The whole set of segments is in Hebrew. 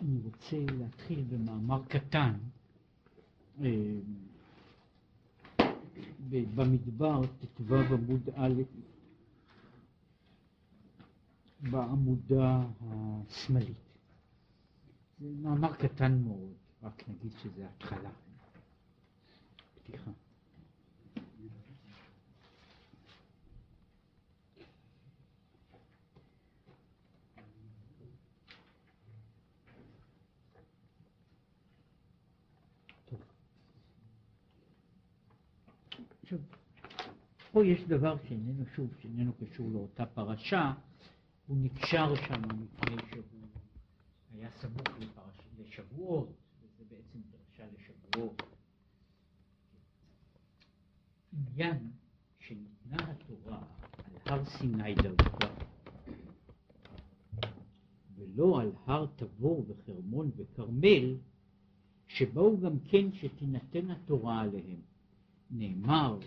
אני רוצה להתחיל במאמר קטן אה, במדבר, ט"ו עמוד א', בעמודה השמאלית. זה מאמר קטן מאוד, רק נגיד שזה התחלה, פתיחה. עכשיו, פה יש דבר שאיננו, שוב, שאיננו קשור לאותה פרשה, הוא נקשר שם מפני שהוא היה סמוך לפרש... לשבועות, וזה בעצם דרשה לשבועות. עניין שניתנה התורה על הר סיני דווקא, ולא על הר תבור וחרמון וכרמל, שבאו גם כן שתינתן התורה עליהם. נאמר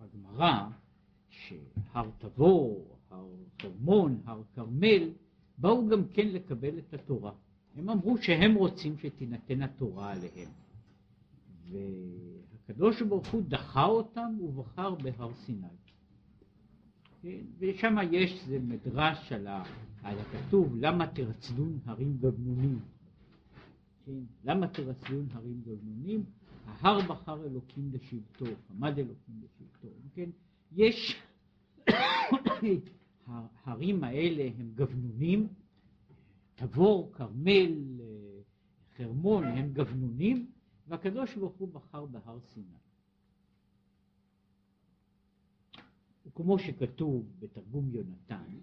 בגמרא שהר תבור, הר חרמון, הר כרמל, באו גם כן לקבל את התורה. הם אמרו שהם רוצים שתינתן התורה עליהם. והקדוש ברוך הוא דחה אותם ובחר בהר סיני. כן? ושם יש, זה מדרש על, על הכתוב, למה תרצדון הרים גבנונים? כן? למה תרצדון הרים גבנונים? ההר בחר אלוקים לשבטו, עמד אלוקים לשבטו, כן? יש, ההרים האלה הם גבנונים, תבור, כרמל, חרמון הם גבנונים, והקדוש ברוך הוא בחר בהר סיני. וכמו שכתוב בתרגום יונתן,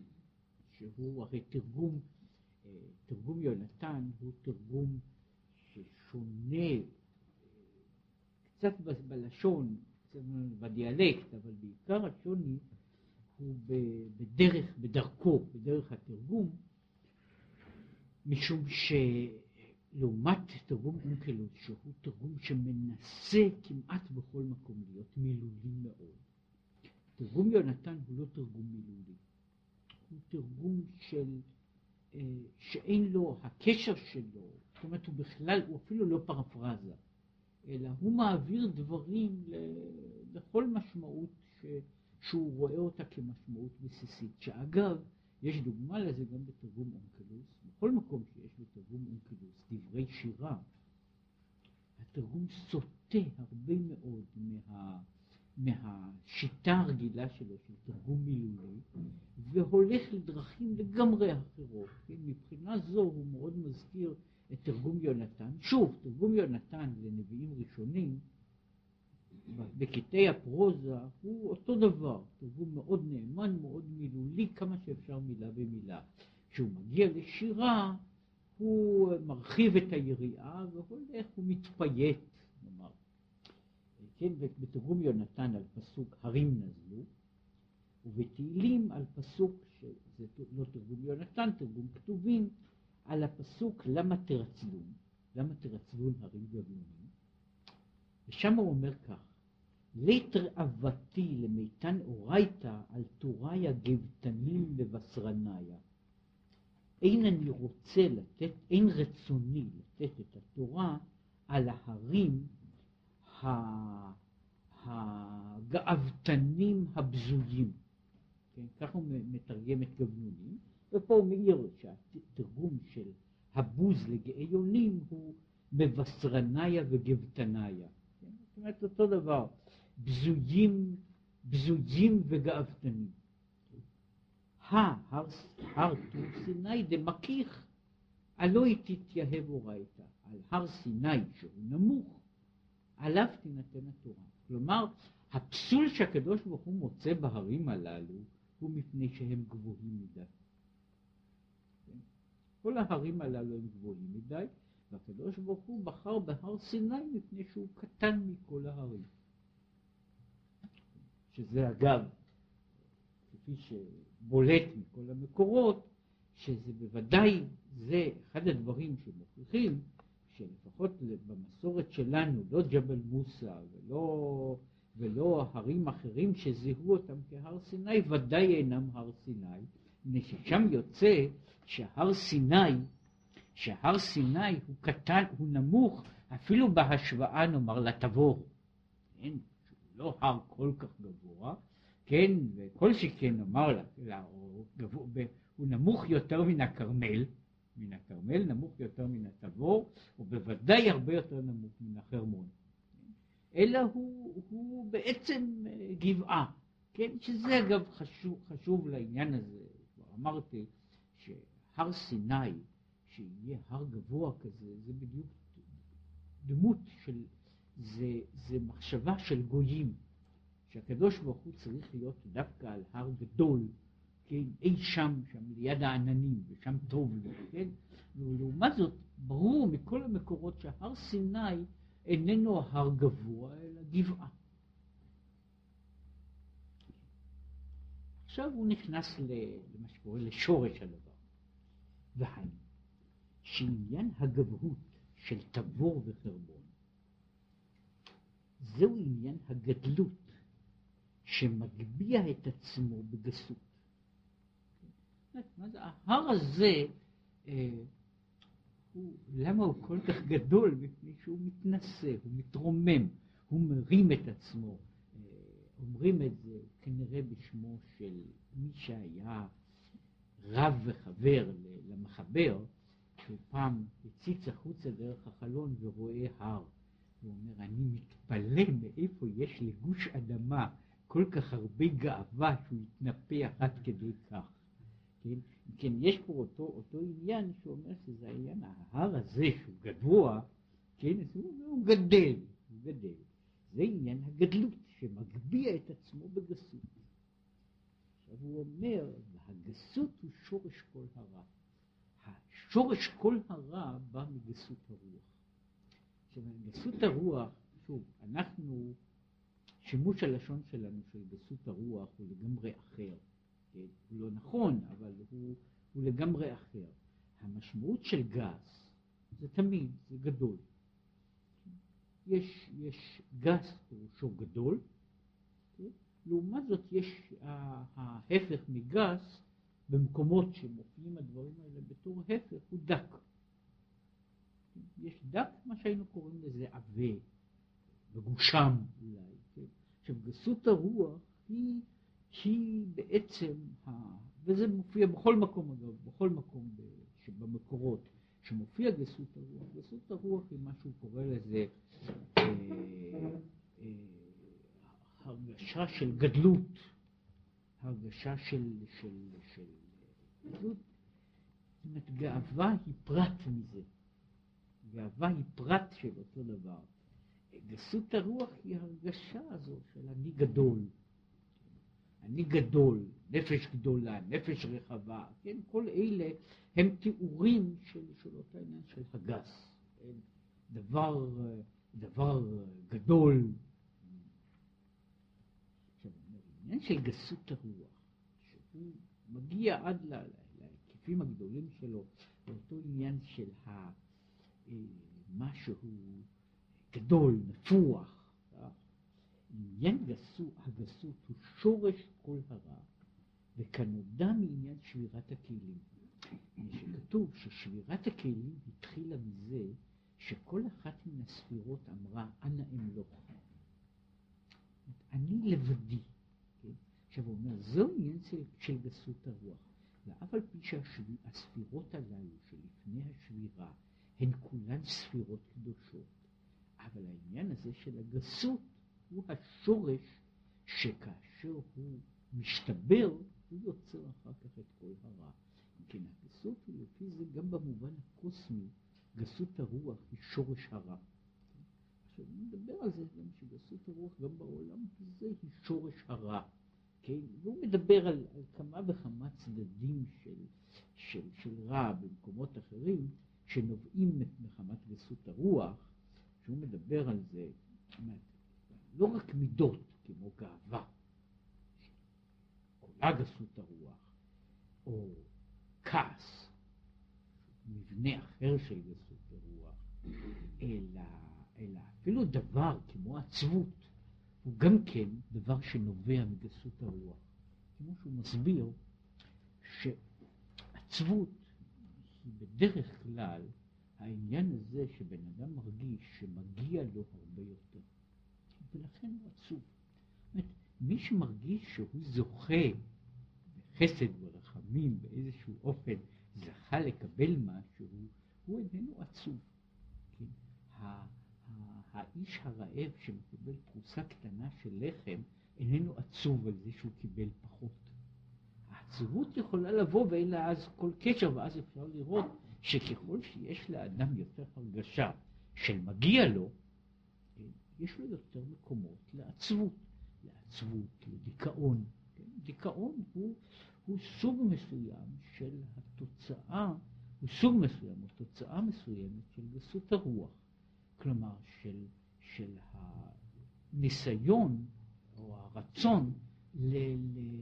שהוא הרי תרגום, תרגום יונתן הוא תרגום ששונה קצת בלשון, קצת בדיאלקט, אבל בעיקר השוני הוא בדרך, בדרכו, בדרך התרגום, משום שלעומת תרגום אונקלוס, שהוא תרגום שמנסה כמעט בכל מקום להיות מילולי מאוד, תרגום יונתן הוא לא תרגום מילולי, הוא תרגום של, אה, שאין לו, הקשר שלו, זאת אומרת הוא בכלל, הוא אפילו לא פרפרזה. אלא הוא מעביר דברים לכל משמעות ש, שהוא רואה אותה כמשמעות בסיסית, שאגב, יש דוגמה לזה גם בתרגום אונקלוס, בכל מקום שיש בתרגום אונקלוס דברי שירה, התרגום סוטה הרבה מאוד מה, מהשיטה הרגילה שלו של תרגום מילולי, והולך לדרכים לגמרי אחרות. מבחינה זו הוא מאוד מזכיר את תרגום יונתן. שוב, תרגום יונתן לנביאים ראשונים, בקטעי הפרוזה הוא אותו דבר, תרגום מאוד נאמן, מאוד מילולי, כמה שאפשר מילה במילה. כשהוא מגיע לשירה, הוא מרחיב את היריעה והולך ומתפייט, נאמר. כן, בתרגום יונתן על פסוק הרים נזלו, ובתהילים על פסוק, שזה לא תרגום יונתן, תרגום כתובים, על הפסוק למה תרצלון, למה תרצלון הרים גבלונים, ושם הוא אומר כך, ליטר אבתי למיתן אורייתא על טוריה גבתנים לבשרניה. אין אני רוצה לתת, אין רצוני לתת את התורה על ההרים הגאוותנים הבזויים. כן, כך הוא מתרגם את גבנונים. ופה הוא מעיר שהתרגום של הבוז לגאי הוא מבשרניה וגבתניה. זאת אומרת אותו דבר, בזויים, בזויים וגאוותנים. הר, סיני דמקיך, הלא היא תתייהב אורייתא. על הר סיני שהוא נמוך, עליו תינתן התורה. כלומר, הפסול שהקדוש ברוך הוא מוצא בהרים הללו הוא מפני שהם גבוהים מדי. כל ההרים הללו הם גבוהים מדי, והקדוש ברוך הוא בחר בהר סיני מפני שהוא קטן מכל ההרים. שזה אגב, כפי שבולט מכל המקורות, שזה בוודאי, זה אחד הדברים שמוכיחים שלפחות במסורת שלנו, לא ג'בל מוסא ולא, ולא הרים אחרים שזיהו אותם כהר סיני, ודאי אינם הר סיני, ששם יוצא שהר סיני שהר סיני הוא קטן, הוא נמוך, אפילו בהשוואה נאמר לתבור. כן, לא הר כל כך גבוה, כן, וכל שכן נאמר לה, הוא, גבוה, הוא נמוך יותר מן הכרמל, מן הכרמל נמוך יותר מן התבור, ובוודאי הרבה יותר נמוך מן החרמון. אלא הוא, הוא בעצם אה, גבעה, כן, שזה אגב חשוב, חשוב לעניין הזה, אמרתי שהר סיני, שיהיה הר גבוה כזה, זה בדיוק דמות של, זה, זה מחשבה של גויים, שהקדוש ברוך הוא צריך להיות דווקא על הר גדול, כן, אי שם, שם ליד העננים, ושם טוב לו, כן, ולעומת זאת, ברור מכל המקורות שהר סיני איננו הר גבוה, אלא גבעה. עכשיו הוא נכנס למה שקורה לשורש הדבר. והיינו, שעניין הגבהות של תבור וחרבון, זהו עניין הגדלות שמגביה את עצמו בגסות. זה, ההר הזה, אה, הוא, למה הוא כל כך גדול? מפני שהוא מתנשא, הוא מתרומם, הוא מרים את עצמו. אומרים את זה כנראה בשמו של מי שהיה רב וחבר למחבר, שהוא פעם הציץ החוצה דרך החלון ורואה הר. הוא אומר, אני מתפלא מאיפה יש לגוש אדמה כל כך הרבה גאווה שהוא יתנפח עד כדי כך. כן, כן יש פה אותו, אותו עניין שאומר שזה העניין, ההר הזה שהוא גבוה, כן, הוא, הוא גדל, הוא גדל. זה עניין הגדלות שמגביה את עצמו בגסות. עכשיו הוא אומר, הגסות הוא שורש כל הרע. השורש כל הרע בא מגסות הרוח. עכשיו, גסות הרוח, שוב, אנחנו, שימוש הלשון שלנו של גסות הרוח הוא לגמרי אחר. כן? הוא לא נכון, אבל הוא, הוא לגמרי אחר. המשמעות של גס זה תמיד, זה גדול. יש, יש גס פירושו גדול? לעומת זאת יש ההפך מגס במקומות שמופיעים הדברים האלה בתור הפך הוא דק. יש דק, מה שהיינו קוראים לזה עבה, מגושם אולי. כן? עכשיו גסות הרוח היא היא בעצם, ה... וזה מופיע בכל מקום אגב, בכל מקום במקורות, שמופיע גסות הרוח, גסות הרוח היא מה שהוא קורא לזה אה, אה, הרגשה של גדלות, הרגשה של, של, של גדלות, זאת אומרת גאווה היא פרט מזה, גאווה היא פרט של אותו דבר. גסות הרוח היא הרגשה הזו של אני גדול. אני גדול, נפש גדולה, נפש רחבה, כן, כל אלה הם תיאורים של, של אותו עניין של הגס, כן? דבר, דבר גדול. עכשיו, העניין של גסות הרוח, שהוא מגיע עד להיקפים הגדולים שלו, לאותו עניין של ה, אה, משהו גדול, נפוח, עניין גסות, הגסות הוא שורש כל הרע, וכנודע מעניין שבירת הכלים. שכתוב ששבירת הכלים התחילה מזה שכל אחת מן הספירות אמרה, אנא אמלוך. אני לבדי. עכשיו הוא אומר, זהו עניין של, של גסות הרוח. ואף על פי שהספירות הללו שלפני השבירה הן כולן ספירות קדושות, אבל העניין הזה של הגסות הוא השורש שכאשר הוא משתבר, הוא יוצר אחר כך את כל הרע. כן, הגסות הוא לפי זה גם במובן הקוסמי, גסות הרוח היא שורש הרע. עכשיו מדבר על זה גם שגסות הרוח גם בעולם הזה היא שורש הרע. כן? והוא מדבר על, על כמה וכמה צדדים של, של, של רע במקומות אחרים שנובעים מחמת גסות הרוח, שהוא מדבר על זה, לא רק מידות כמו גאווה, עולה גסות הרוח, או כעס, מבנה אחר של גסות הרוח, אלא, אלא אפילו דבר כמו עצבות, הוא גם כן דבר שנובע מגסות הרוח. כמו שהוא מסביר שעצבות כי בדרך כלל העניין הזה שבן אדם מרגיש שמגיע לו הרבה יותר, ולכן הוא עצוב. מי שמרגיש שהוא זוכה בחסד ורחמים באיזשהו אופן, זכה לקבל משהו, הוא איננו עצוב. כן? האיש הרעב שמקבל פרוסה קטנה של לחם, איננו עצוב על זה שהוא קיבל פחות. העצבות יכולה לבוא ואין לה אז כל קשר, ואז אפשר לראות שככל שיש לאדם יותר הרגשה של מגיע לו, כן, יש לו יותר מקומות לעצבות, לעצבות, לדיכאון. כן? דיכאון הוא, הוא סוג מסוים של התוצאה, הוא סוג מסוים, או תוצאה מסוימת של גסות הרוח. כלומר, של, של הניסיון או הרצון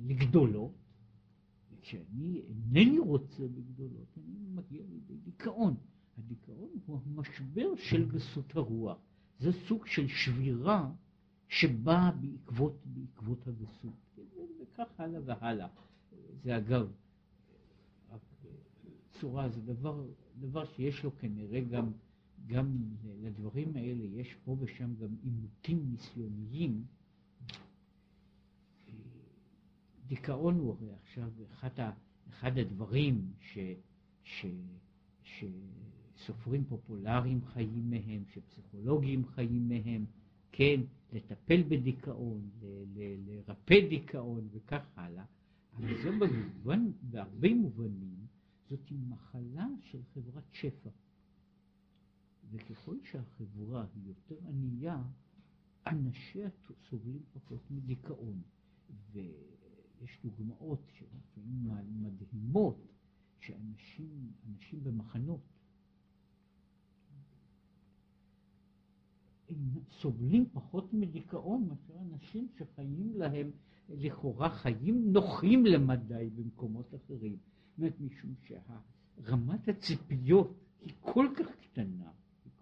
לגדולות, וכשאני אינני רוצה בגדולות, אני מגיע לידי דיכאון. הדיכאון הוא המשבר של גסות הרוח. זה סוג של שבירה שבאה בעקבות, בעקבות הגסות. וכך הלאה והלאה. זה אגב, צורה, זה דבר, דבר שיש לו כנראה גם, גם לדברים האלה, יש פה ושם גם עימותים ניסיוניים. דיכאון הוא הרי עכשיו אחד, ה, אחד הדברים ש, ש, שסופרים פופולריים חיים מהם, שפסיכולוגים חיים מהם, כן, לטפל בדיכאון, ל, ל, לרפא דיכאון וכך הלאה, אבל זה במובן, בהרבה מובנים, זאת מחלה של חברת שפע. וככל שהחברה היא יותר ענייה, אנשיה סובלים פחות מדיכאון. ויש דוגמאות מדהימות שאנשים אנשים במחנות סובלים פחות מדיכאון מאשר אנשים שחיים להם לכאורה חיים נוחים למדי במקומות אחרים. זאת אומרת, משום שרמת הציפיות היא כל כך קטנה,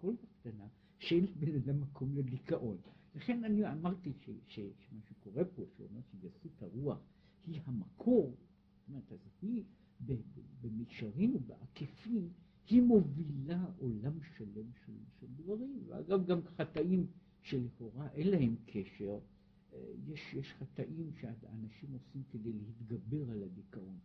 כל כך שאין לבן אדם מקום לדיכאון. לכן אני אמרתי ש, ש, שמה שקורה פה, שאומר שגסות הרוח היא המקור, זאת אומרת, אז היא במישרין ובעקיפין, היא מובילה עולם שלם של, של דברים, ואגב גם חטאים שלכאורה אין להם קשר, אה, יש, יש חטאים שהאנשים עושים כדי להתגבר על הדיכאון.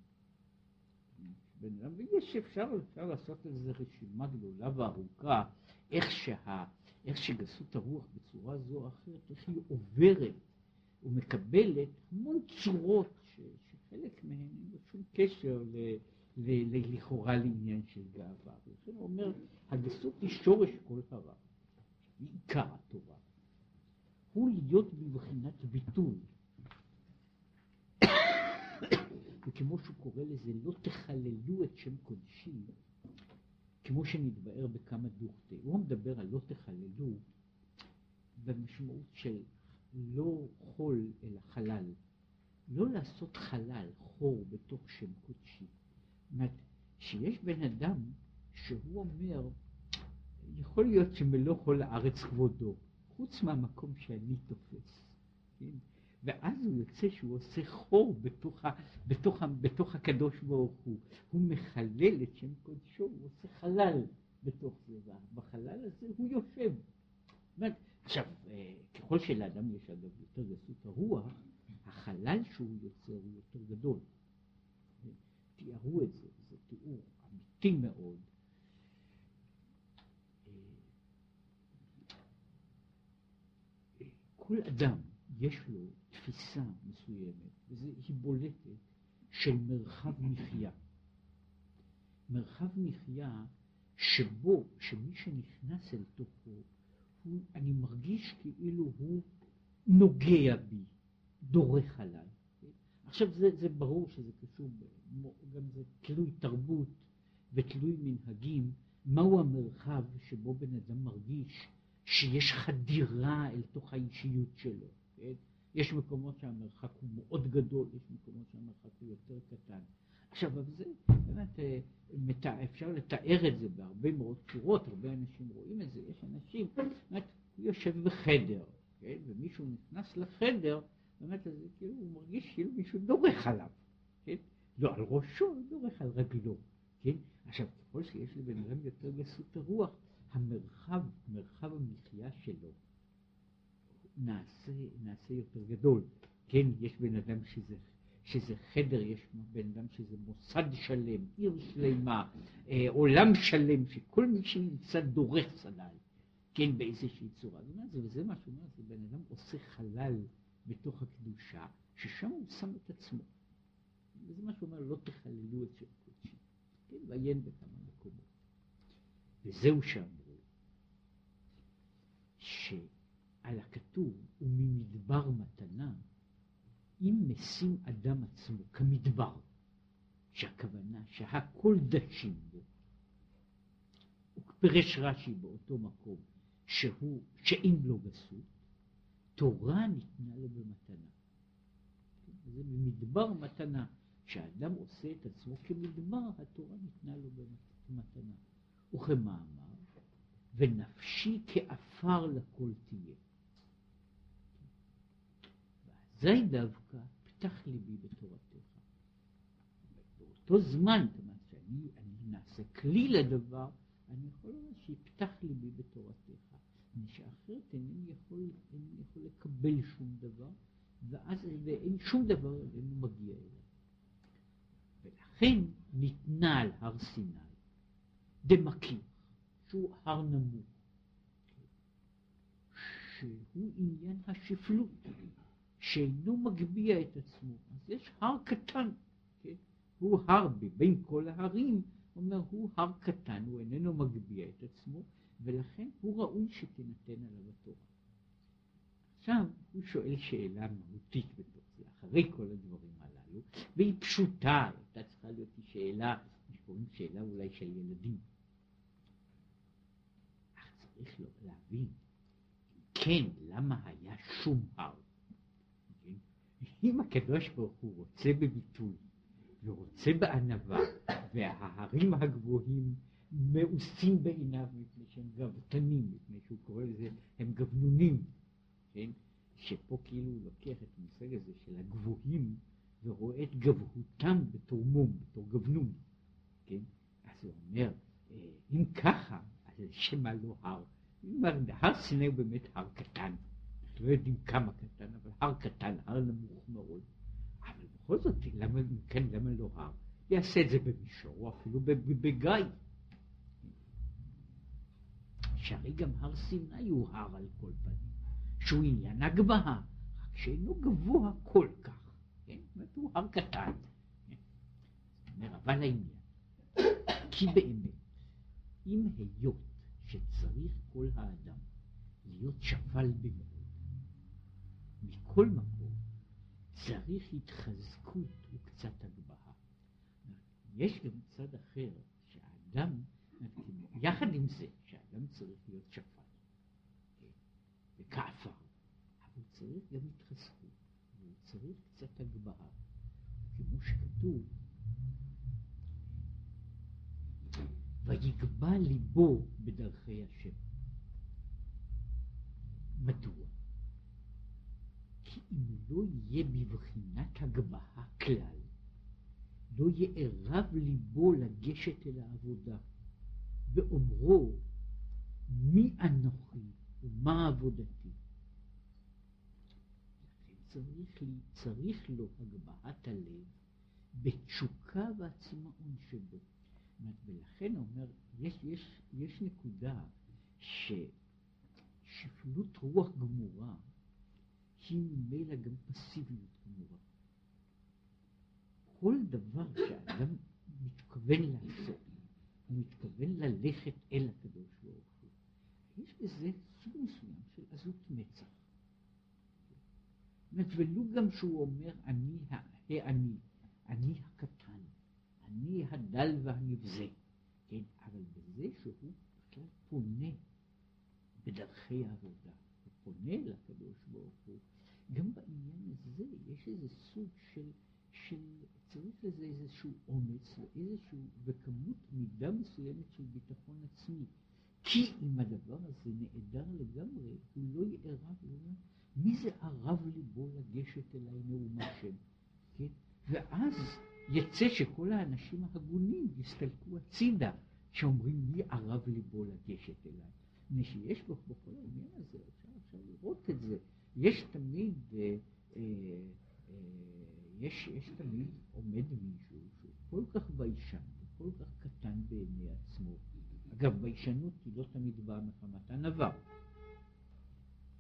ויש אפשר, אפשר לעשות על זה רשימה גדולה וארוכה, איך, שה, איך שגסות הרוח בצורה זו או אחרת, איך היא עוברת ומקבלת המון צורות ש, שחלק מהן אין לו שום קשר ל, ל, ל, לכאורה לעניין של גאווה. ולכן הוא אומר, הגסות היא שורש כל הרע, היא עיקר התורה. הוא להיות בבחינת ביטול. וכמו שהוא קורא לזה, לא תחללו את שם קודשי, כמו שנתבאר בכמה דוכתי. הוא מדבר על לא תחללו במשמעות של לא חול אלא חלל. לא לעשות חלל, חור, בתוך שם קודשי. זאת שיש בן אדם שהוא אומר, יכול להיות שמלוא כל הארץ כבודו, חוץ מהמקום שאני תופס. כן? ואז הוא יוצא שהוא עושה חור בתוך, ה, בתוך, ה, בתוך הקדוש ברוך הוא. הוא מחלל את שם קודשו, הוא עושה חלל בתוך זה, ובחלל הזה הוא יושב. עכשיו, אה, ככל שלאדם יש אגב יותר גסות הרוח, החלל שהוא יוצר הוא יותר גדול. תיארו את זה, זה תיאור אמיתי מאוד. אה, אה, כל אדם יש לו תפיסה מסוימת, והיא בולטת, של מרחב מחיה. מרחב מחיה שבו, שמי שנכנס אל תוכו, הוא, אני מרגיש כאילו הוא נוגע בי, דורך עליי. עכשיו זה, זה ברור שזה קשור, גם זה תלוי תרבות ותלוי מנהגים, מהו המרחב שבו בן אדם מרגיש שיש חדירה אל תוך האישיות שלו. כן? יש מקומות שהמרחק הוא מאוד גדול, יש מקומות שהמרחק הוא יותר קטן. עכשיו, אבל זה באמת, אה, אפשר לתאר את זה בהרבה מאוד צורות, הרבה אנשים רואים את זה, יש אנשים, באמת, הוא יושב בחדר, כן? ומישהו נכנס לחדר, באמת, אז כאילו הוא מרגיש כאילו מישהו דורך עליו, כן? לא על ראשו, הוא דורך על רגלו, כן? עכשיו, ככל שיש לבן אדם יותר גסות הרוח, המרחב, מרחב המחיה שלו נעשה, נעשה יותר גדול. כן, יש בן אדם שזה, שזה חדר, יש בן אדם שזה מוסד שלם, עיר שלמה, אה, עולם שלם, שכל מי שנמצא דורך עליי, כן, באיזושהי צורה. וזה מה שהוא אומר, זה בן אדם עושה חלל בתוך הקדושה, ששם הוא שם את עצמו. וזה מה שהוא אומר, לא תחללו את שם קודשי. כן, ועיין בכמה מקומות. וזהו שאמרו, שעל הכתוב, וממדבר מתנה, אם משים אדם עצמו כמדבר, שהכוונה שהכל דשים בו, ופרש רש"י באותו מקום, שהוא, שאין לו גסות, תורה ניתנה לו במתנה. זה במדבר מתנה. כשאדם עושה את עצמו כמדבר, התורה ניתנה לו במתנה. וכמאמר, ונפשי כעפר לכל תהיה. ואזי דווקא פתח ליבי בתורתך. באותו זמן, אומרת, שאני נעשה כלי לדבר, אני יכול לומר שיפתח ליבי בתורתך. שאחרת אינני יכול, אינני יכול לקבל שום דבר, ואז ואין שום דבר איננו מגיע אליי. ולכן ניתנה על הר סיני דמכיר, שהוא הר נמוך, שהוא עניין השפלות, שאינו מגביה את עצמו. אז יש הר קטן, כן? הוא הר בין כל ההרים, אומר הוא הר קטן, הוא איננו מגביה את עצמו, ולכן הוא ראוי שתינתן עליו התורה. עכשיו הוא שואל שאלה מהותית בתוך זה, אחרי כל הדברים הללו, והיא פשוטה, הייתה צריכה להיות שאלה, שקוראים שאלה אולי של ילדים. אך צריך להבין, כן, למה היה שום הר? אם הקדוש ברוך הוא רוצה בביטוי ורוצה בענווה, וההרים הגבוהים מאוסים בעיניו מפני שהם גבתנים, מפני שהוא קורא לזה, הם גבנונים, כן? שפה כאילו הוא לוקח את המושג הזה של הגבוהים ורואה את גבהותם בתור מום, בתור גבנון, כן? אז הוא אומר, אה, אם ככה, אז שמא לא הר. הר סיני הוא באמת הר קטן, לא יודעים כמה קטן, אבל הר קטן, הר נמוך מאוד. אבל בכל זאת, למה, כן, למה לא הר? יעשה את זה במישור, או אפילו בגיא. שהרי גם הר סיני הוא הר על כל פנים, שהוא עניין הגבהה, רק שאינו גבוה כל כך, כן? זאת אומרת, הוא הר קטן. כן? אומר, אבל העניין, כי באמת, אם היות שצריך כל האדם להיות שפל במאוד, מכל מקום צריך התחזקות וקצת הגבהה. יש גם צד אחר, שהאדם, יחד עם זה, שאדם צריך להיות שפל, כן, וכעפר, אבל הוא צריך גם התחזקות, והוא צריך קצת הגבהה. כמו שכתוב, ויגבה ליבו בדרכי השם. מדוע? אם לא יהיה בבחינת הגבהה כלל, לא יערב ליבו לגשת אל העבודה, באומרו מי אנוכי ומה עבודתי. צריך, לי, צריך לו הגבהת הלב בתשוקה ועצמאון שבו. ולכן אומר, יש, יש, יש נקודה ששפלות רוח גמורה היא ממילא גם פסיביות גמורה. כל דבר שאדם מתכוון לעשות, הוא מתכוון ללכת אל הקדוש ברוך הוא. יש בזה סוג מסוים של עזות מצח. ולו גם שהוא אומר אני האני, אני הקטן, אני הדל והנבזה, כן, אבל בזה שהוא בכלל פונה בדרכי העבודה, הוא פונה לקדוש ברוך הוא, גם בעניין הזה יש איזה סוג של, של צריך לזה איזשהו אומץ ואיזשהו, וכמות מידה מסוימת של ביטחון עצמי. כי אם הדבר הזה נעדר לגמרי, הוא לא יערב, מי זה ערב ליבו לגשת אליי נאום השם? כן? ואז יצא שכל האנשים ההגונים יסתלקו הצידה, שאומרים מי ערב ליבו לגשת אליי. מפני שיש בכל העניין הזה, אפשר לראות את זה, יש תמיד, אה, אה, אה, יש, יש תמיד עומד מישהו שהוא כל כך ביישן, כל כך קטן בעיני עצמו. אגב, ביישנות היא לא תמיד באה מחמת ענווה.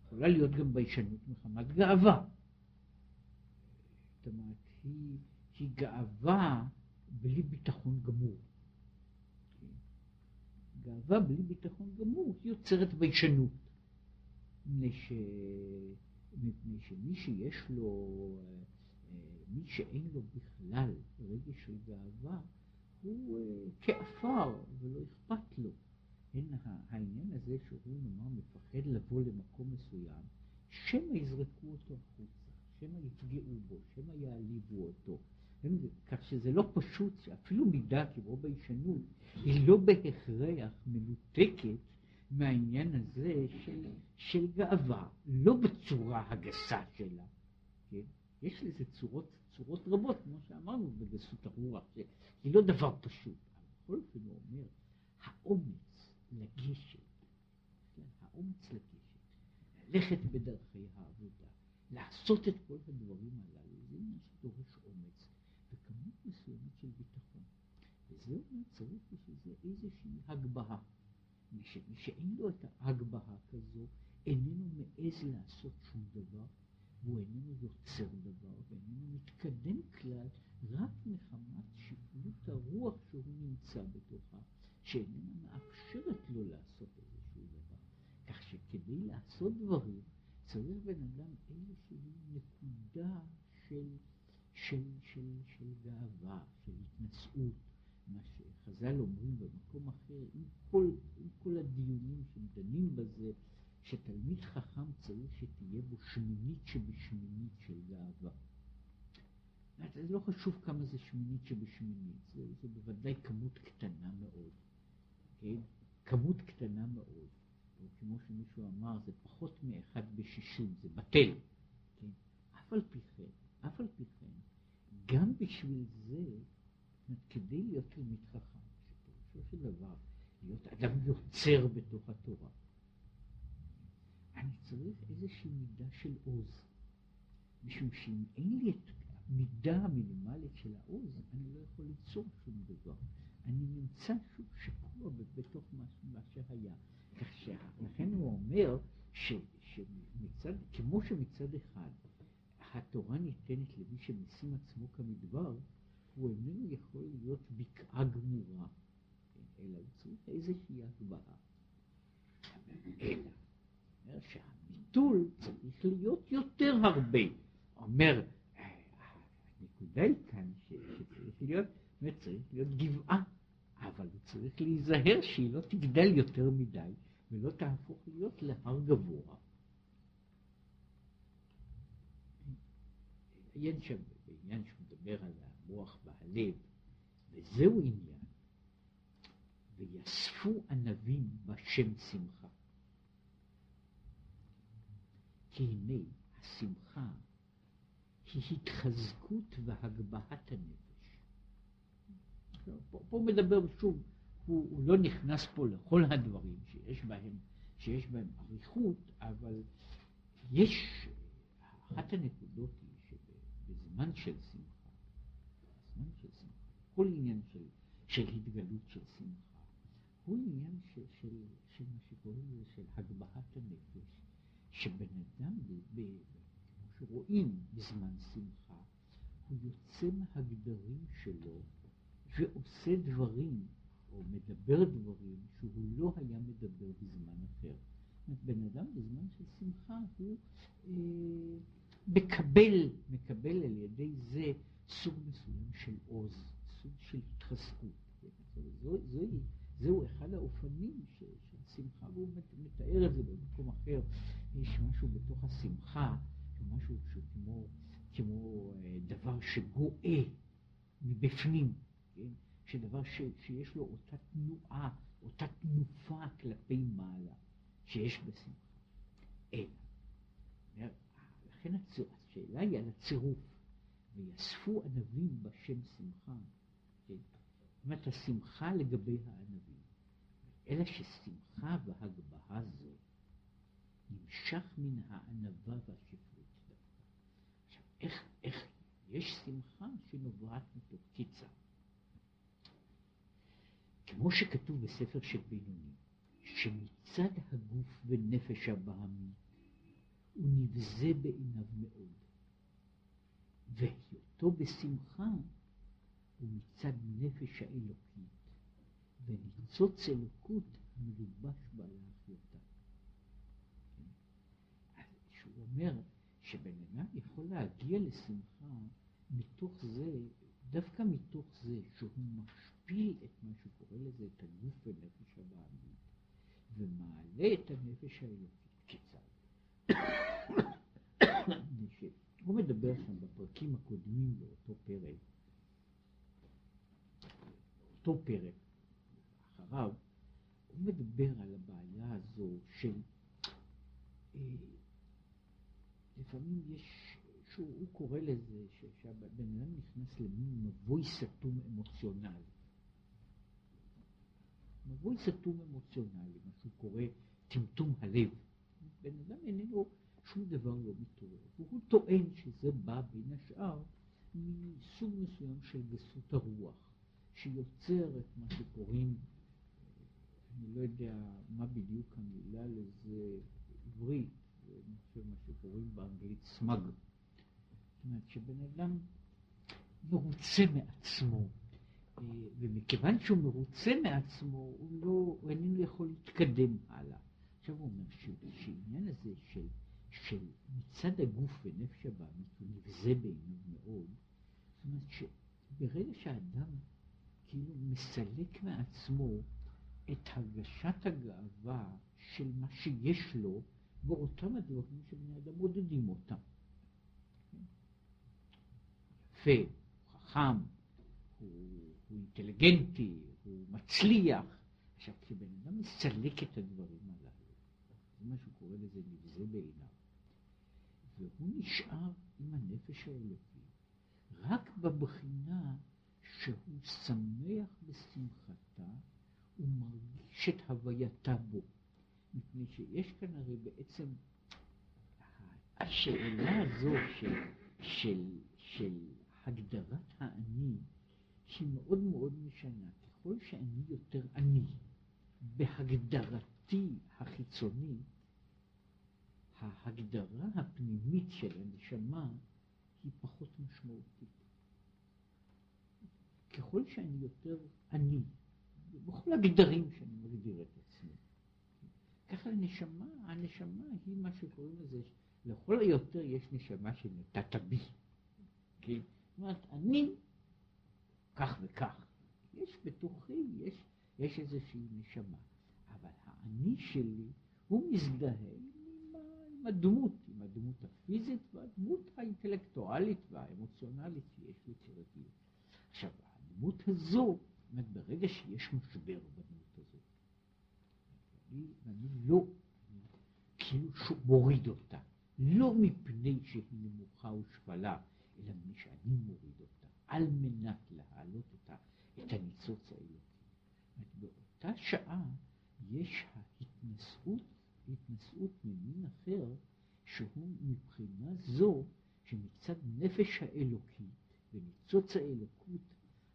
יכולה להיות גם ביישנות מחמת גאווה. זאת אומרת, היא, היא גאווה בלי ביטחון גמור. גאווה בלי ביטחון גמור היא יוצרת ביישנות. מפני, ש... מפני שמי שיש לו, מי שאין לו בכלל רגש של גאווה, הוא אה, כעפר ולא אכפת לו. אין העניין הזה שהוא נאמר מפחד לבוא למקום מסוים, שמא יזרקו אותו החוצה, שמא יפגעו בו, שמא יעליבו אותו. כך שזה לא פשוט, שאפילו מידה כמו בישנות, היא לא בהכרח מנותקת מהעניין הזה של, של גאווה, לא בצורה הגסה שלה, כן? יש לזה צורות, צורות רבות, כמו שאמרנו בגסות הרוח, היא לא דבר פשוט. בכל אופן הוא אומר, האומץ לגשת, כן? האומץ לגשת, ללכת בדרכי העבודה, לעשות את כל הדברים הללו, זה עניין שדורש אומץ וכמות מסוימת של ביטחון. וזה אומר, צריך בשביל זה איזושהי הגבהה. מי שאין לו את ההגבהה כזו, איננו מעז לעשות שום דבר, והוא איננו יוצר דבר, ואיננו מתקדם כלל, רק מחמת שפלות הרוח שהוא נמצא בתוכה, שאיננה מאפשרת לו לעשות איזשהו דבר. כך שכדי לעשות דברים, צריך בן אדם איזושהי נקודה של, של, של, של גאווה, של התנשאות, מה שחז"ל אומרים במקום אחר, עם כל, עם כל הדיונים שדנים בזה, שתלמיד חכם צריך שתהיה בו שמינית שבשמינית של גאווה. זה לא חשוב כמה זה שמינית שבשמינית, זה, זה בוודאי כמות קטנה מאוד, כן? כמות קטנה מאוד, או כמו שמישהו אמר, זה פחות מאחד בשישים, זה בטל, כן? אף על פי כן, אף על פי כן, גם בשביל כדי להיות תלמיד חכם, שפירושו של דבר להיות אדם יוצר בתוך התורה, אני צריך איזושהי מידה של עוז, משום שאם אין לי את המידה המינימלית של העוז, אני לא יכול ליצור שום דבר. אני נמצא שוב שקוע בתוך מה שהיה. כך שלכן הוא אומר ש, שמצד, כמו שמצד אחד התורה ניתנת למי שמשים עצמו כמדבר, הוא איננו יכול להיות בקעה גמורה, כן, אלא הוא צריך איזושהי הגבהה. אלא, אומר שהביטול צריך להיות יותר הרבה. אומר, הנקודה היא כאן שצריך להיות, צריך להיות גבעה, אבל הוא צריך להיזהר שהיא לא תגדל יותר מדי ולא תהפוך להיות להר גבוה. עיין שם בעניין שהוא מדבר על המוח והלב, וזהו עניין. ויספו ענבים בשם שמחה. כי הנה השמחה היא התחזקות והגבהת הנפש. פה, פה מדבר שוב, הוא, הוא לא נכנס פה לכל הדברים שיש בהם, שיש בהם אריכות, אבל יש, אחת הנקודות היא שבזמן של שמחה זמן של שמחה. כל עניין של, של התגלות של שמחה הוא עניין של, של, של מה שקוראים לזה של הגבהת הנפש, שבן אדם, ב, ב, כמו שרואים בזמן שמחה, הוא יוצא מהגדרים שלו ועושה דברים, או מדבר דברים, שהוא לא היה מדבר בזמן אחר. בן אדם בזמן של שמחה הוא אה, מקבל, מקבל על ידי זה סוג מסוים של עוז, סוג של התחזקות. זהו אחד האופנים של שמחה, והוא מתאר את זה במקום אחר. יש משהו בתוך השמחה, משהו שהוא כמו, כמו אה, דבר שגואה מבפנים, כן? שדבר ש, שיש לו אותה תנועה, אותה תנופה כלפי מעלה, שיש בשמחה. אלא, לכן השאלה היא על הצירוף. ויאספו ענבים בשם שמחה, כן? זאת השמחה לגבי הענבים, אלא ששמחה והגבהה זו נמשך מן הענווה והשפלות דווקא. עכשיו, איך, איך יש שמחה שנובעת מתוך קיצה? כמו שכתוב בספר של בינוני, שמצד הגוף ונפש הבעמי הוא נבזה בעיניו מאוד, והיותו בשמחה הוא מצד נפש האלוקית, וניצוץ אלוקות מלובש להחיותה. אז שהוא אומר שבן אדם יכול להגיע לשמחה מתוך זה, דווקא מתוך זה שהוא משפיל את מה שקורא לזה, את הגוף ונפש הבעמית, ומעלה את הנפש האלוקית. כיצד? הוא מדבר שם בפרקים הקודמים באותו פרק, אותו פרק, אחריו, הוא מדבר על הבעיה הזו של אה, לפעמים יש, שהוא הוא קורא לזה שהבן אדם נכנס למין מבוי סתום אמוציונלי. מבוי סתום אמוציונלי, מה שהוא קורא טמטום הלב. בן אדם איננו, שום דבר לא מתעורר. והוא טוען שזה בא בין השאר מסוג מסוים של גסות הרוח, שיוצר את מה שקוראים, אני לא יודע מה בדיוק המילה לזה עברית, אני חושב מה שקוראים באנגלית סמג. זאת אומרת שבן אדם מרוצה מעצמו, אה, ומכיוון שהוא מרוצה מעצמו, הוא לא, הוא איננו יכול להתקדם הלאה. עכשיו הוא אומר שהעניין הזה של, של מצד הגוף ונפש הבאמית הוא נבזה בעיניו מאוד, זאת אומרת שברגע שהאדם כאילו מסלק מעצמו את הרגשת הגאווה של מה שיש לו, באותם הדברים שבני אדם מודדים אותם. יפה, הוא חכם, הוא, הוא אינטליגנטי, הוא מצליח. עכשיו, כשבן אדם מסלק את הדברים הללו, זה מה שהוא קורא לזה נבזה בעיניו, והוא נשאר עם הנפש האלוקי, רק בבחינה שהוא שמח בשמחתה ומרגיש את הווייתה בו. מפני שיש כאן הרי בעצם השאלה הזו של, של, של הגדרת האני היא מאוד מאוד משנה. ככל שאני יותר אני בהגדרתי החיצונית, ההגדרה הפנימית של הנשמה היא פחות משמעותית. ככל שאני יותר אני, בכל הגדרים שאני מגדיר את עצמי, ככה הנשמה, הנשמה היא מה שקוראים לזה, לכל היותר יש נשמה שנתת בי. כן? זאת אומרת, אני כך וכך. יש בתוכי, יש, יש איזושהי נשמה. אבל האני שלי, הוא מזדהה עם, הדמות, עם הדמות הפיזית והדמות האינטלקטואלית והאמוציונלית שיש ליצירתיות. עכשיו, הדמות הזו, זאת ברגע שיש משבר בדמות הזו, ואני, ואני לא כאילו מוריד אותה, לא מפני שהיא נמוכה ושפלה, אלא מפני שאני מוריד אותה, על מנת להעלות אותה, את הניצוץ האלוקי. באותה שעה יש ההתנשאות, התנשאות ממין אחר, שהוא מבחינה זו שמצד נפש האלוקית וניצוץ האלוקות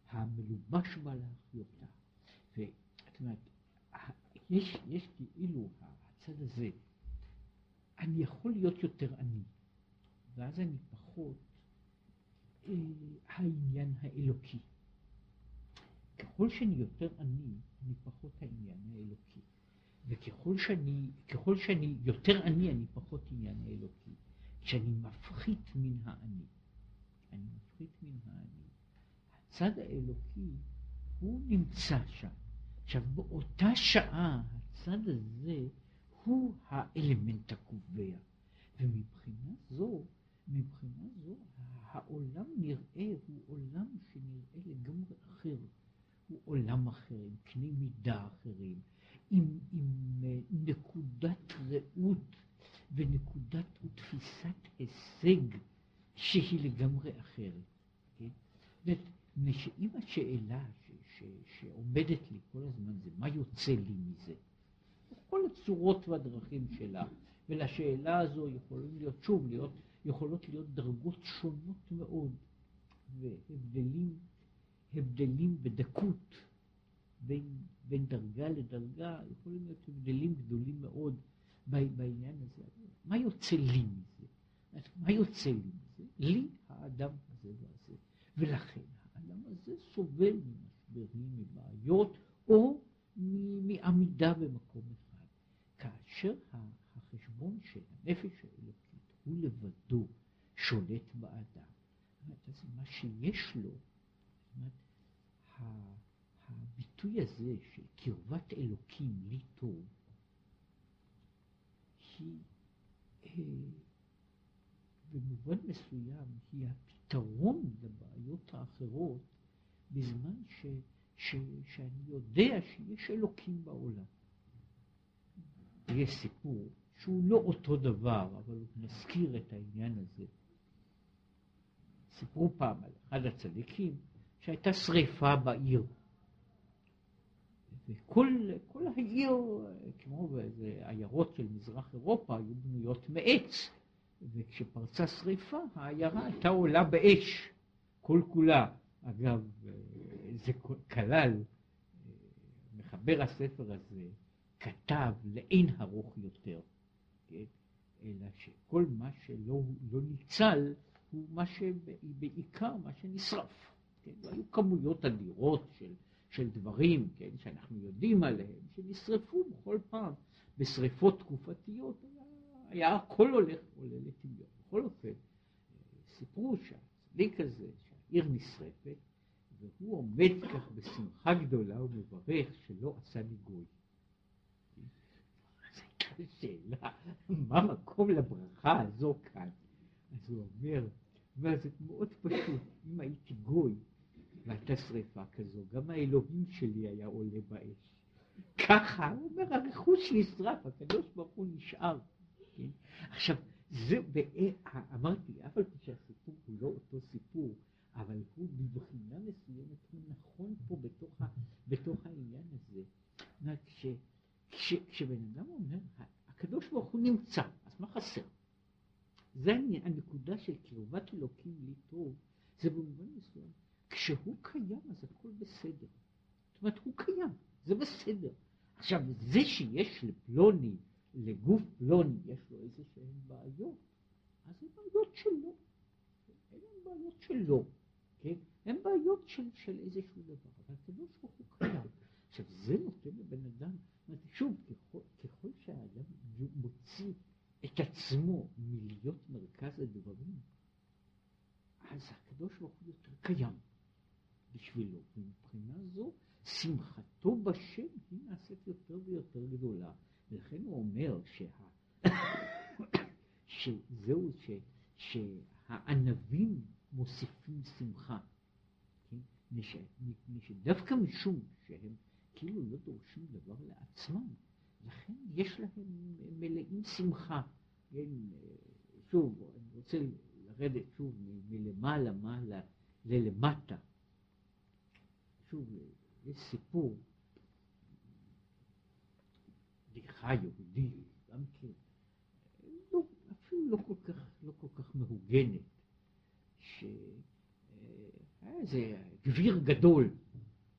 המלובש בה להחיותה. זאת אומרת, יש, יש כאילו הצד הזה, אני יכול להיות יותר עני, ואז אני פחות אה, העניין האלוקי. ככל שאני יותר עני, אני פחות העניין האלוקי. וככל שאני, ככל שאני יותר עני, אני פחות עניין האלוקי. כשאני מפחית מן האני, אני מפחית מן האני, הצד האלוקי הוא נמצא שם. עכשיו, באותה שעה, הצד הזה הוא האלמנט הקובע. ומבחינה זו, מבחינה זו, העולם נראה, הוא עולם שנראה לגמרי אחר. הוא עולם אחר, עם קני מידה אחרים, עם, עם אה, נקודת ראות ונקודת ותפיסת הישג שהיא לגמרי אחרת. כן? שאם השאלה ש, ש, שעומדת לי כל הזמן זה מה יוצא לי מזה, כל הצורות והדרכים שלה, ולשאלה הזו יכולים להיות, שוב, להיות, יכולות להיות דרגות שונות מאוד, והבדלים הבדלים בדקות בין, בין דרגה לדרגה, יכולים להיות הבדלים גדולים מאוד בעניין הזה. מה יוצא לי מזה? מה יוצא לי מזה? לי האדם הזה והזה. ולכן האדם הזה סובל ממשברים, מבעיות, או מעמידה במקום אחד. כאשר החשבון של הנפש האלוקית הוא לבדו שולט באדם, אז מה שיש לו, הביטוי הזה של קרבת אלוקים לי טוב, היא אה, במובן מסוים היא הפתרון לבעיות האחרות בזמן ש, ש, שאני יודע שיש אלוקים בעולם. יש סיפור שהוא לא אותו דבר, אבל הוא מזכיר את העניין הזה. סיפרו פעם על אחד הצדיקים שהייתה שריפה בעיר. וכל כל העיר, כמו באיזה עיירות של מזרח אירופה, היו בנויות מעץ, וכשפרצה שריפה, העיירה הייתה עולה באש, כל כולה. אגב, זה כלל, מחבר הספר הזה כתב לאין ארוך יותר, כן? אלא שכל מה שלא לא ניצל הוא מה שבעיקר מה שנשרף. כן? היו כמויות אדירות של, של דברים, כן? שאנחנו יודעים עליהם, שנשרפו בכל פעם בשריפות תקופתיות, היה, היה הכל הולך, עולה לטמיון. בכל אופן, סיפרו שהצדיק הזה, שהעיר נשרפת, והוא עומד כך בשמחה גדולה ומברך שלא עשה לי גוי. אז הייתה שאלה, מה מקום לברכה הזו כאן? אז הוא אומר, וזה מאוד פשוט, אם הייתי גוי והייתה שריפה כזו, גם האלוהים שלי היה עולה באש. ככה, הוא אומר, הרכוש נשרף, הקדוש ברוך הוא נשאר. כן? עכשיו, זה, אמרתי, אף על פי שהסיפור הוא לא אותו סיפור, אבל הוא מבחינה מסוימת, הוא נכון פה בתוך, ה, בתוך העניין הזה. כש, כש, כשבן אדם אומר, הקדוש ברוך הוא נמצא, אז מה חסר? זה הנקודה של קרבת אלוקים לי טוב, זה במובן מסוים. כשהוא קיים אז הכל בסדר. זאת אומרת, הוא קיים, זה בסדר. עכשיו, זה שיש לפלוני, לגוף פלוני, יש לו איזה שהן בעיות, אז זה בעיות שלו. להם בעיות שלו, כן? הן בעיות של, של איזשהו דבר, אבל הקדוש ברוך הוא קיים. עכשיו, זה נותן לבן אדם, שוב, ככל, ככל שהאדם מוציא את עצמו מלהיות מרכז הדברים, אז הקדוש ברוך הוא יותר קיים בשבילו. ומבחינה זו, שמחתו בשם היא נעשית יותר ויותר גדולה. ולכן הוא אומר שה... שזהו, ש... שהענבים מוסיפים שמחה. כן? שדווקא משום שהם כאילו לא דורשים דבר לעצמם, לכן יש להם מלאים שמחה. כן, שוב, אני רוצה לרדת שוב מלמעלה מעלה ללמטה. שוב, יש סיפור, בדיחה יהודית, גם כן, לא, אפילו לא כל כך, לא כל כך מהוגנת, שהיה איזה גביר גדול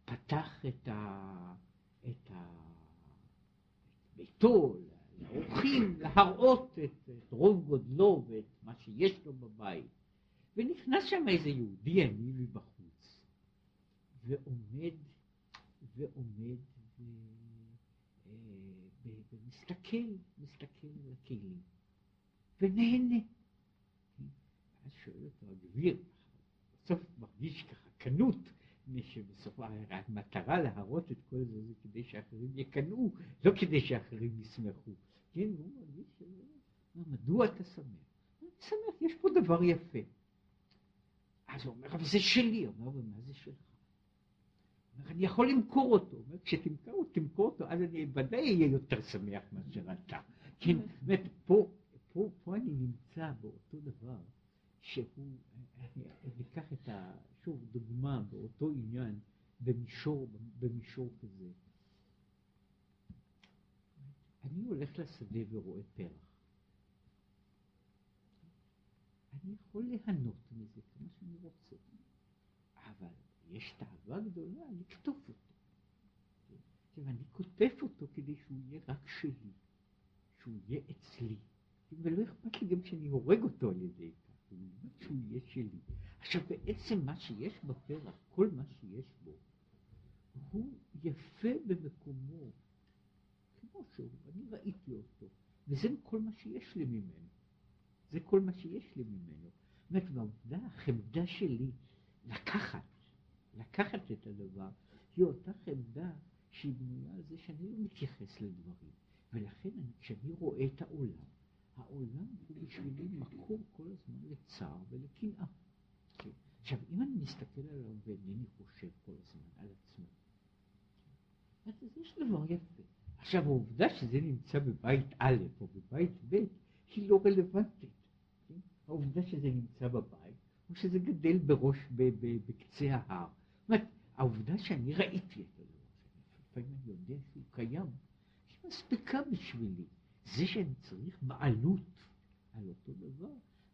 פתח את, ה, את, ה, את ביתו לאורחים להראות את, את רוב גודלו ואת מה שיש לו בבית. ונכנס שם איזה יהודי עני מבחוץ, ועומד, ועומד, ו... אה, ומסתכל, מסתכל על הכלים, ונהנה. אז שואל אותו הגביר, בסוף מרגיש ככה קנות, מפני שבסופו המטרה להראות את כל זה זה כדי שאחרים יקנאו, לא כדי שאחרים ישמחו. כן, הוא מרגיש. מדוע אתה שמח? אני שמח, יש פה דבר יפה. אז הוא אומר, אבל זה שלי. הוא אומר, ומה זה שלך? אני יכול למכור אותו. כשתמכור תמכור אותו, אז אני ודאי אהיה יותר שמח מאשר אתה. כן, זאת אומרת, פה, פה, פה אני נמצא באותו דבר, שהוא, ניקח את ה... שוב, דוגמה באותו עניין, במישור, במישור כזה. אני הולך לשדה ורואה פרח. אני יכול ליהנות מזה כמה שאני רוצה, אבל יש תאווה גדולה לקטוף אותו. ואני כותב אותו כדי שהוא יהיה רק שלי, שהוא יהיה אצלי, ולא אכפת לי גם שאני הורג אותו על ידי כך, שהוא יהיה שלי. עכשיו בעצם מה שיש בפרח, כל מה שיש בו, הוא יפה במקומו, כמו שהוא, אני ראיתי אותו, וזה כל מה שיש לי ממנו. זה כל מה שיש לי ממנו. זאת אומרת, והעובדה, החמדה שלי, לקחת, לקחת את הדבר, היא אותה חמדה שהיא בנויה על זה שאני לא מתייחס לדברים. ולכן אני, כשאני רואה את העולם, העולם הוא בשבילי מקור כל הזמן לצער ולקנאה. עכשיו, אם אני מסתכל עליו ואינני חושב כל הזמן על עצמו, אז יש דבר יפה. עכשיו, העובדה שזה נמצא בבית א' או בבית ב', היא לא רלוונטית. כן? העובדה שזה נמצא בבית, או שזה גדל בראש, בקצה ההר. אומרת, העובדה שאני ראיתי את הדבר, לפעמים אני יודע שהוא קיים, היא מספיקה בשבילי. זה שאני צריך בעלות על אותו דבר,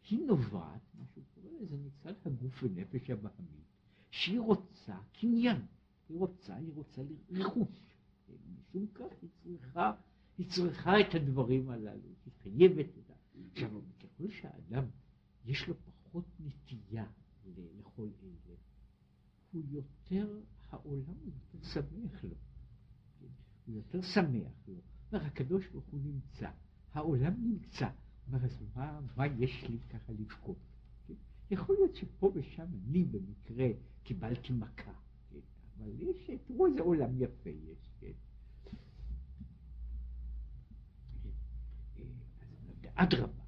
היא נובעת, מה שהוא קורא לזה, מצד הגוף ונפש הבעמית, שהיא רוצה קניין, היא רוצה, היא רוצה רכוש. משום כך היא צריכה, היא צריכה את הדברים הללו, היא חייבת את ה... עכשיו, ככל שהאדם יש לו פחות נטייה לכל אלה, הוא יותר, העולם הוא יותר שמח לו. הוא יותר שמח לו. אומר, הקדוש ברוך הוא נמצא, העולם נמצא. אומר, אז מה, מה יש לי ככה לבכות? כן? יכול להיות שפה ושם אני במקרה קיבלתי מכה, כן? אבל יש, תראו איזה עולם יפה יש, כן? אדרבה,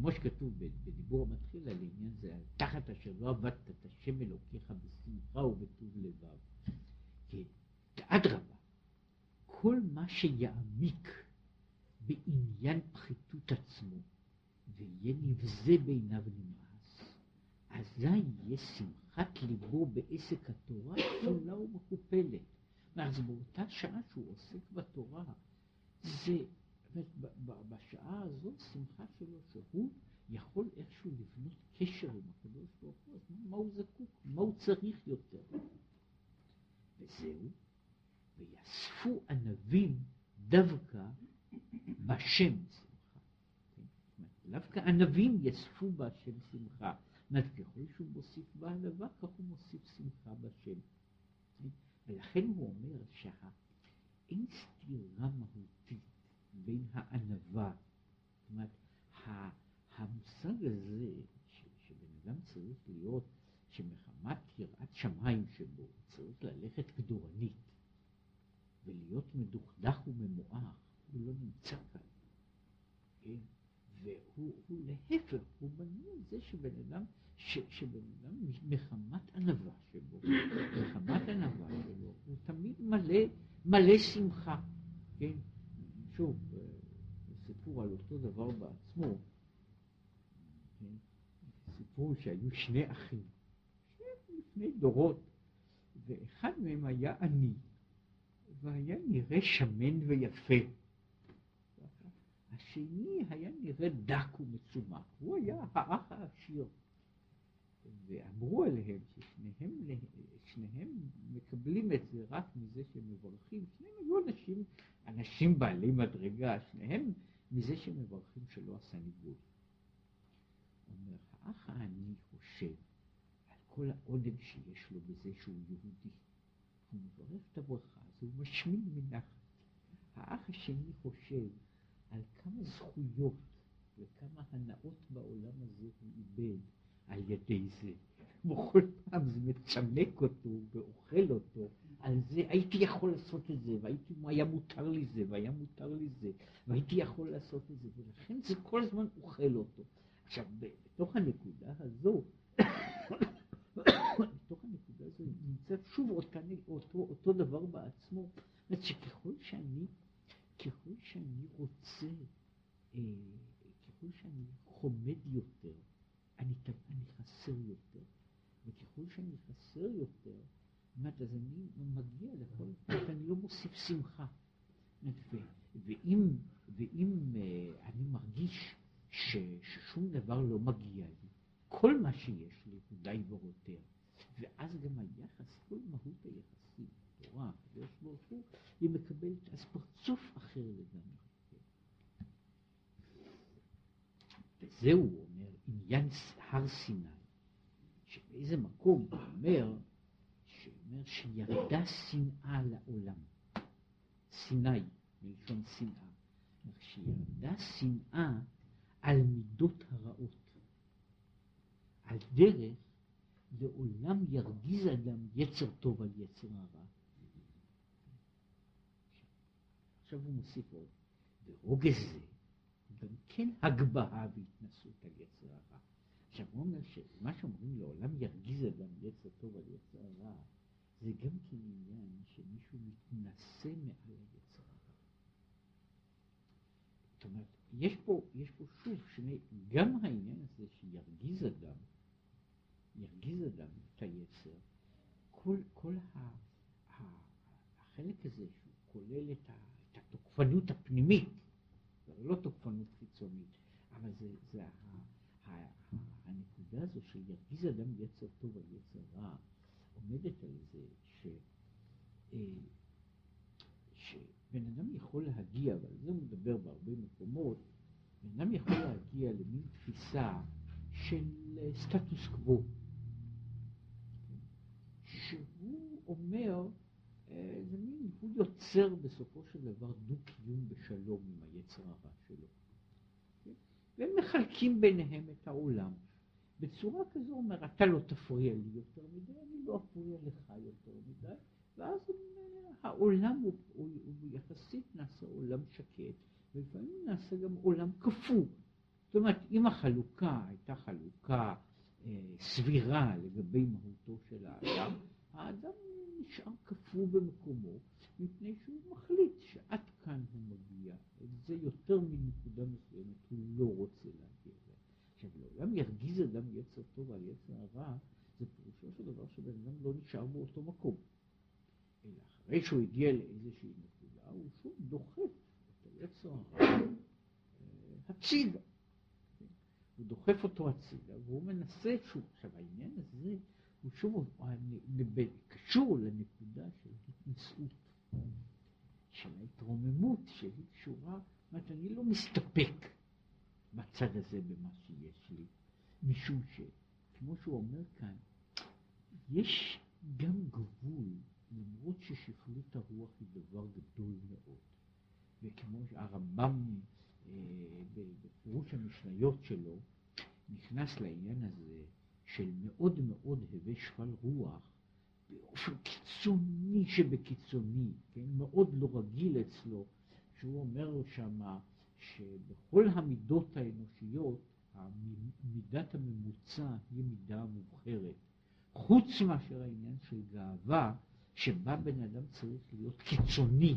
כמו שכתוב בדיבור המתחיל על עניין זה, תחת אשר לא עבדת את השם אלוקיך בשמחה ובטוב לבב. כן, אדרבה, כל מה שיעמיק בעניין פחיתות עצמו ויהיה נבזה בעיניו נמאס, אזי יהיה שמחת ליבו בעסק התורה כפולה ומכופלת. אז באותה שעה שהוא עוסק בתורה, זה בשעה הזו שמחה שלו שהוא יכול איכשהו לבנות קשר עם הקדוש ברוך הוא, אז מה הוא זקוק, מה הוא צריך יותר. וזהו, ויאספו ענבים דווקא בשם שמחה. דווקא ענבים יאספו בשם שמחה. זאת ככל שהוא מוסיף בענווה, כך הוא מוסיף שמחה בשם. ולכן הוא אומר שאין סתירה מהותית בין הענווה, זאת אומרת, המושג הזה שבן אדם צריך להיות, שמחמת יראת שמיים שבו צריך ללכת כדורנית ולהיות מדוכדך וממואר, הוא לא נמצא כאן, כן? והוא להפך, הוא בנוי זה שבן אדם, ש, שבן אדם מחמת ענווה שבו, מחמת ענווה שלו, הוא תמיד מלא, מלא שמחה, כן? שוב, אה, סיפור על אותו דבר בעצמו, כן? סיפור שהיו שני אחים, לפני דורות, ואחד מהם היה עני, והיה נראה שמן ויפה. השני היה נראה דק ומצומק, הוא היה האח העשיר. ואמרו עליהם ששניהם שניהם מקבלים את זה רק מזה שהם מברכים, שניהם היו אנשים, אנשים בעלי מדרגה, שניהם מזה שהם מברכים שלא עשה ניגוד. אומר, האח העני חושב על כל העונג שיש לו בזה שהוא יהודי. הוא מברך את הברכה הזו, הוא משמין מנחת. האח השני חושב על כמה זכויות וכמה הנאות בעולם הזה הוא איבד על ידי זה. וכל פעם זה מצמק אותו ואוכל אותו, על זה הייתי יכול לעשות את זה, והייתי, היה מותר לי זה, והיה מותר לי זה, והייתי יכול לעשות את זה, ולכן זה כל הזמן אוכל אותו. עכשיו, בתוך הנקודה הזו, בתוך הנקודה הזו נמצא שוב אותה, אותו, אותו דבר בעצמו, זאת אומרת שככל שאני, ככל שאני רוצה, אה, ככל שאני חומד יותר, אני, אני חסר יותר, וככל שאני חסר יותר, אומרת, אז אני מגיע לכל, אני לא מוסיף שמחה. ואם, ואם uh, אני מרגיש ש, ששום דבר לא מגיע לי, כל מה שיש לי הוא די ורוטר, ואז גם היחס, כל מהות היחסים, תורה, הקדוש ברוך הוא, היא מקבלת אז פרצוף אחר לגמרי. וזהו, הר סיני, שבאיזה מקום הוא אומר, שאומר שירדה שנאה לעולם. סיני, מלשון שנאה. שירדה שנאה על מידות הרעות. על דרך לעולם ירגיז אדם יצר טוב על יצר הרע. עכשיו הוא מוסיף עוד, ורוגז זה גם כן הגבהה והתנסות על יצר הרע. עכשיו הוא אומר שמה שאומרים לעולם ירגיז אדם יצר טוב על יצר הרע, זה גם כן עניין שמישהו מתנשא מעל היצר הרע. זאת אומרת, יש פה, יש פה שוב שני, גם העניין הזה שירגיז אדם, ירגיז אדם את היצר, כל, כל ה, ה, החלק הזה שהוא כולל את, ה, את התוקפנות הפנימית, לא תוקפנות חיצונית, אבל זה, זה ה, ה, ה, הנקודה הזו של ירגיז אדם יצר טוב על יצר רע, עומדת על זה ש, אה, שבן אדם יכול להגיע, ועל זה הוא מדבר בהרבה מקומות, בן אדם יכול להגיע למין תפיסה של סטטוס קוו, שהוא אומר, אה, זה מין, הוא יוצר בסופו של דבר דו-קיום בשלום עם היצר הרע שלו. והם מחלקים ביניהם את העולם. בצורה כזו הוא אומר, אתה לא תפריע לי יותר מדי, אני לא אפריע לך יותר מדי, ואז העולם הוא, הוא, הוא יחסית נעשה עולם שקט, ולפעמים נעשה גם עולם קפוא. זאת אומרת, אם החלוקה הייתה חלוקה אה, סבירה לגבי מהותו של האדם, האדם נשאר קפוא במקומו, מפני שהוא מחליט שעד כאן הוא מגיע, זה יותר מנקודה מסוימת, הוא לא רוצה להגיע לזה. עכשיו, לעולם ירגיז אדם יצר טוב על יצר הרע, זה פירושו של דבר שבן אדם לא נשאר באותו מקום. אלא אחרי שהוא הגיע לאיזושהי נקודה, הוא שוב דוחף את היצר הרע אה, הצידה. הוא דוחף אותו הצידה, והוא מנסה שוב. עכשיו, העניין הזה הוא שוב קשור לנקודה של התנשאות, של ההתרוממות שהיא קשורה, זאת אומרת, אני לא מסתפק בצד הזה במה שיש לי, משום שכמו שהוא אומר כאן, יש גם גבול, למרות ששפלות הרוח היא דבר גדול מאוד, וכמו שהרמב"ם אה, בפירוש המשניות שלו נכנס לעניין הזה של מאוד מאוד הווה שפל רוח באופן קיצוני שבקיצוני, כן? מאוד לא רגיל אצלו, שהוא אומר שמה שבכל המידות האנושיות מידת הממוצע היא מידה מובחרת. חוץ מאשר העניין של גאווה, שבה בן אדם צריך להיות קיצוני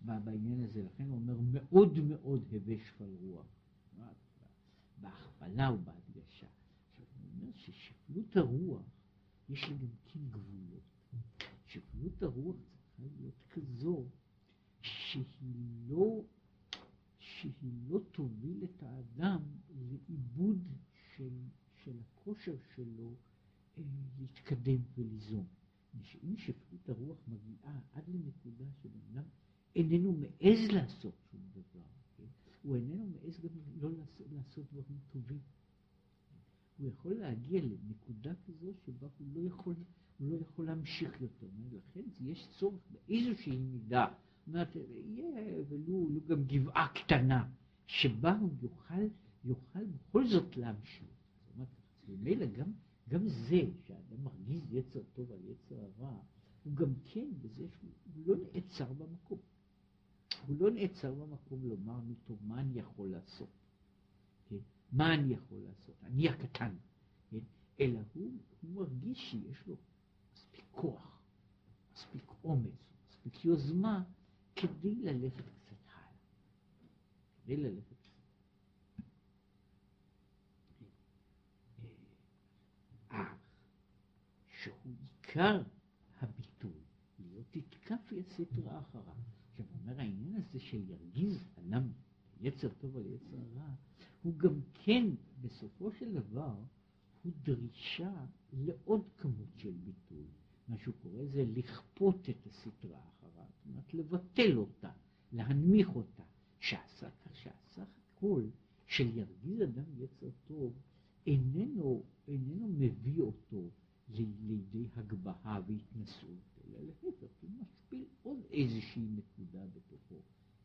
בעניין הזה, לכן הוא אומר מאוד מאוד הווה שפל רוח, בהכפלה ובהדגשה. ששפלות הרוח יש לה גם כן גבולות. שפלות הרוח צריכה להיות כזו שהיא לא שהיא לא תוביל את האדם לאיבוד של, של הכושר שלו להתקדם וליזום. שאם שפלות הרוח מגיעה עד לנקודה שבן אדם איננו מעז לעשות שום דבר, כן? הוא איננו מעז גם לא לעשות, לעשות דברים טובים. הוא יכול להגיע לנקודה כזו שבה הוא לא יכול, הוא לא יכול להמשיך יותר. לכן יש צורך באיזושהי מידה אומרת, יהיה ולו גם גבעה קטנה, שבה הוא יוכל, יוכל בכל זאת להמשיך. זאת אומרת, ממילא גם, גם זה שהאדם מרגיז יצר טוב על יצר הרע, הוא גם כן בזה שהוא לא נעצר במקום. הוא לא נעצר במקום לומר, נו טוב, מה אני יכול לעשות? מה אני יכול לעשות? אני הקטן. כן? אלא הוא, הוא מרגיש שיש לו מספיק כוח, מספיק אומץ, מספיק יוזמה, כדי ללכת קצת הלאה. כדי ללכת קצת הלאה. אה, שהוא עיקר הביטוי, לא תתקף ויסית רעה אחריו. עכשיו, אומר העניין הזה של ירגיז אדם יצר טוב על יצר רע, הוא גם כן, בסופו של דבר, הוא דרישה לעוד כמות של ביטוי. מה שהוא קורא זה לכפות את הסתרה אחריו, זאת אומרת לבטל אותה, להנמיך אותה, שעשה שעשה הכל של ירגיז אדם יצר טוב, איננו, איננו מביא אותו לידי הגבהה והתנשאות, אלא להפך, הוא משפיל עוד איזושהי נקודה בתוכו,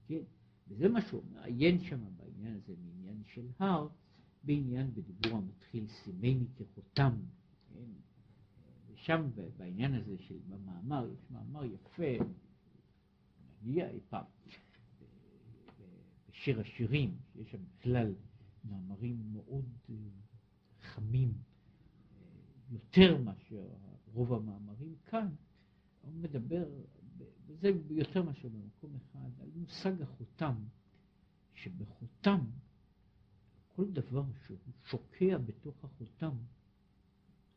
כן? וזה מה שהוא מעיין שם בעניין הזה, מעניין של הר, בעניין בדיבור המתחיל סימני כחותם, כן? ושם בעניין הזה של במאמר, יש מאמר יפה, נגיע אי פעם, בשיר השירים, שיש שם בכלל מאמרים מאוד אה, חמים, אה, יותר מאשר רוב המאמרים כאן, הוא מדבר, וזה יותר מאשר במקום אחד, על מושג החותם, שבחותם כל דבר שהוא שוקע בתוך החותם,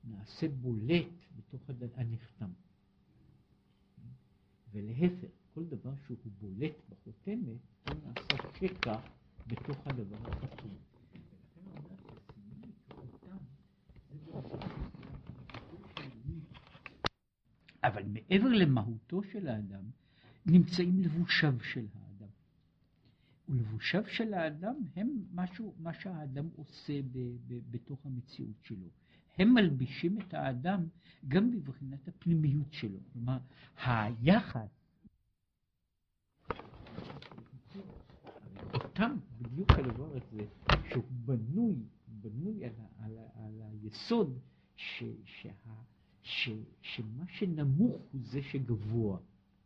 נעשה בולט בתוך הנחתם. ולהפך, כל דבר שהוא בולט בחותמת, הוא נעשה שקע בתוך הדבר החתום. אבל מעבר למהותו של האדם, נמצאים לבושיו של האדם. ולבושיו של האדם הם משהו, מה שהאדם עושה ב, ב, בתוך המציאות שלו. הם מלבישים את האדם גם בבחינת הפנימיות שלו. כלומר, היחס אותם בדיוק הדבר הזה, שהוא בנוי, בנוי על, על, על היסוד ש, שה, ש, שמה שנמוך הוא זה שגבוה,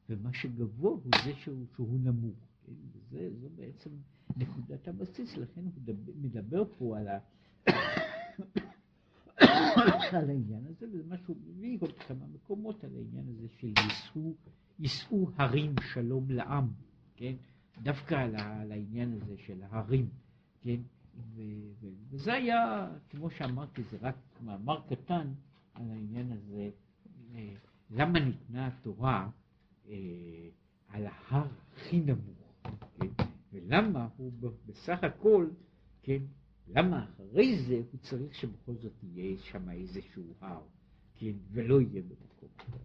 ומה שגבוה הוא זה שהוא, שהוא נמוך. כן? וזה, זו בעצם נקודת הבסיס, לכן הוא מדבר, מדבר פה על, ה, על העניין הזה, וזה מה שהוא מביא עוד כמה מקומות על העניין הזה של יישאו, יישאו הרים שלום לעם, כן? דווקא על, על העניין הזה של ההרים, כן? ו, ו, וזה היה, כמו שאמרתי, זה רק מאמר קטן על העניין הזה, אה, למה ניתנה התורה אה, על ההר הכי נמוך, כן? ולמה הוא בסך הכל, כן? למה אחרי זה הוא צריך שבכל זאת יהיה שם איזשהו הר, כן? ולא יהיה במקום.